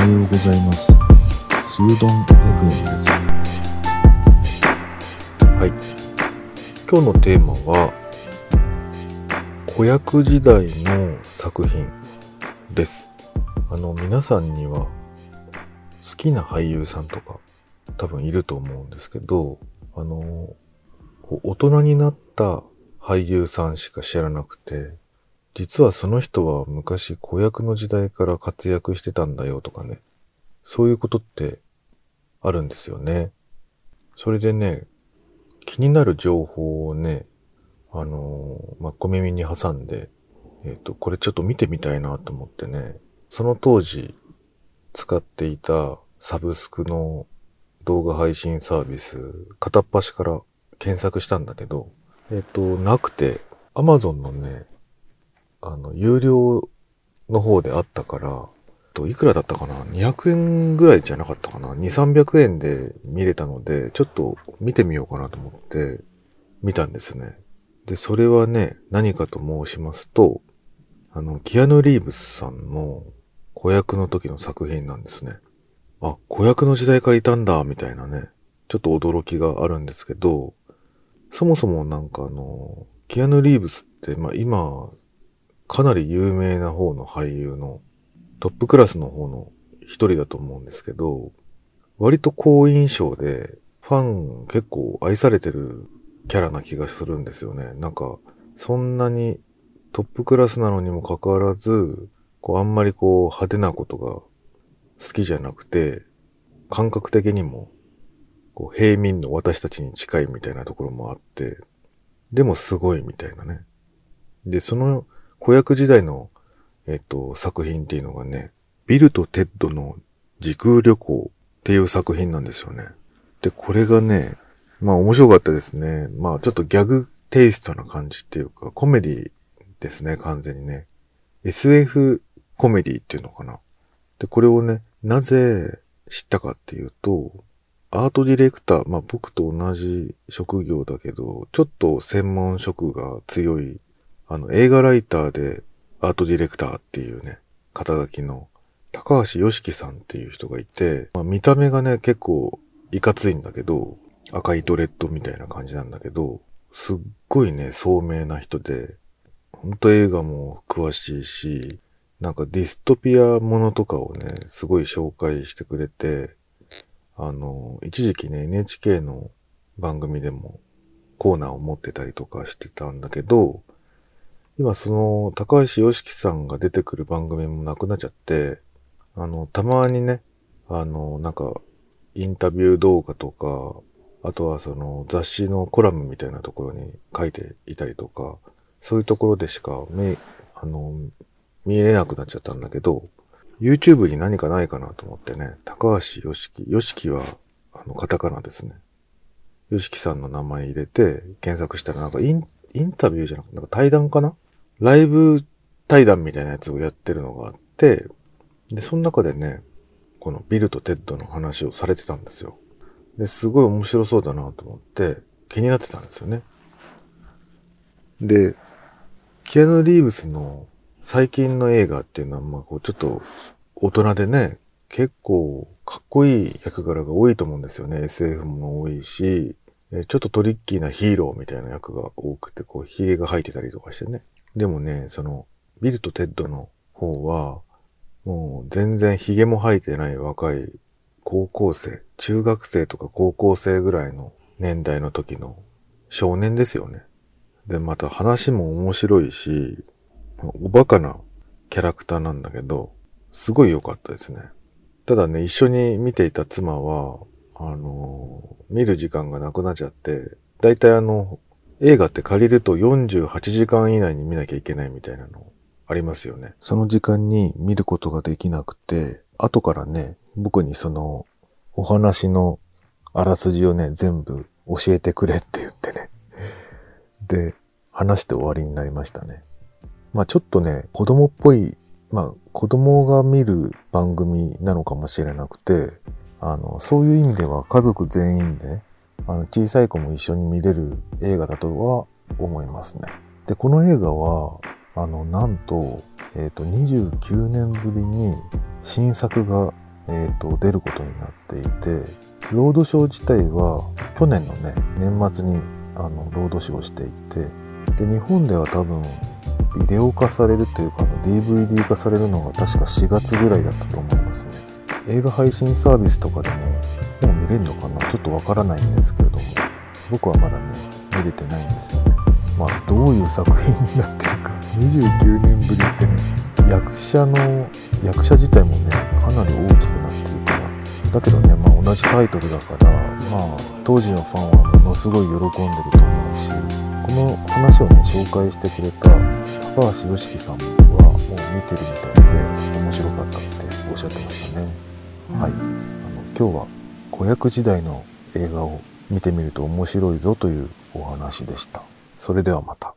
おはようございます。スードン FM です。はい。今日のテーマは、子役時代の作品です。あの、皆さんには好きな俳優さんとか多分いると思うんですけど、あの、大人になった俳優さんしか知らなくて、実はその人は昔子役の時代から活躍してたんだよとかね、そういうことってあるんですよね。それでね、気になる情報をね、あのーまあ、小耳に挟んで、えっ、と、これちょっと見てみたいなと思ってね、その当時使っていたサブスクの動画配信サービス、片っ端から検索したんだけど、えっ、と、なくて、Amazon のね、あの、有料の方であったから、いくらだったかな ?200 円ぐらいじゃなかったかな ?2、300円で見れたので、ちょっと見てみようかなと思って見たんですね。で、それはね、何かと申しますと、あの、キアヌ・リーブスさんの子役の時の作品なんですね。あ、子役の時代からいたんだ、みたいなね、ちょっと驚きがあるんですけど、そもそもなんかあの、キアヌ・リーブスって、まあ今、かなり有名な方の俳優のトップクラスの方の一人だと思うんですけど、割と好印象で、ファン結構愛されてるキャラな気がするんですよね。なんか、そんなにトップクラスなのにもかかわらず、こうあんまりこう派手なことが好きじゃなくて、感覚的にも、こう平民の私たちに近いみたいなところもあって、でもすごいみたいなね。で、その子役時代のえっと、作品っていうのがね、ビルとテッドの時空旅行っていう作品なんですよね。で、これがね、まあ面白かったですね。まあちょっとギャグテイストな感じっていうか、コメディですね、完全にね。SF コメディっていうのかな。で、これをね、なぜ知ったかっていうと、アートディレクター、まあ僕と同じ職業だけど、ちょっと専門職が強い、あの映画ライターでアートディレクターっていうね、肩書きの高橋良樹さんっていう人がいて、まあ、見た目がね、結構いかついんだけど、赤いドレッドみたいな感じなんだけど、すっごいね、聡明な人で、ほんと映画も詳しいし、なんかディストピアものとかをね、すごい紹介してくれて、あの、一時期ね、NHK の番組でもコーナーを持ってたりとかしてたんだけど、今その高橋良樹さんが出てくる番組もなくなっちゃって、あの、たまにね、あの、なんか、インタビュー動画とか、あとはその雑誌のコラムみたいなところに書いていたりとか、そういうところでしか目、あの、見えなくなっちゃったんだけど、YouTube に何かないかなと思ってね、高橋良樹、良樹は、あの、カタカナですね。良樹さんの名前入れて検索したらなんかイン、インタビューじゃなくて、なんか対談かなライブ対談みたいなやつをやってるのがあって、で、その中でね、このビルとテッドの話をされてたんですよ。で、すごい面白そうだなと思って気になってたんですよね。で、キアヌ・リーブスの最近の映画っていうのは、まあこうちょっと大人でね、結構かっこいい役柄が多いと思うんですよね。SF も多いし、ちょっとトリッキーなヒーローみたいな役が多くて、こう、髭が生えてたりとかしてね。でもね、その、ビルとテッドの方は、もう全然髭も生えてない若い高校生、中学生とか高校生ぐらいの年代の時の少年ですよね。で、また話も面白いし、おバカなキャラクターなんだけど、すごい良かったですね。ただね、一緒に見ていた妻は、あのー見る時間がなくなっちゃって、だいたいあの、映画って借りると48時間以内に見なきゃいけないみたいなのありますよね。その時間に見ることができなくて、後からね、僕にその、お話のあらすじをね、全部教えてくれって言ってね。で、話して終わりになりましたね。まあちょっとね、子供っぽい、まあ子供が見る番組なのかもしれなくて、あの、そういう意味では家族全員で、あの、小さい子も一緒に見れる映画だとは思いますね。で、この映画は、あの、なんと、えっ、と、29年ぶりに新作がえっ、と、出ることになっていて、ロードショー自体は去年のね、年末にあのロードショーをしていて、で、日本では多分、ビデオ化されるというか、DVD 化されるのが確か4月ぐらいだったと思いますね。映画配信サービスとかでも、もう見れるのかなちょっとわからないんですけれども、僕はまだね、見れてないんですよね。まあ、どういう作品になってるか。29年ぶりってね、役者の、役者自体もね、かなり大きくなってるから。だけどね、まあ同じタイトルだから、まあ当時のファンはものすごい喜んでると思うし、この話をね、紹介してくれた高橋良樹さんはもう見てるみたいで、面白かったっておっしゃってましたね。はい。あの、今日は子役時代の映画を見てみると面白いぞというお話でした。それではまた。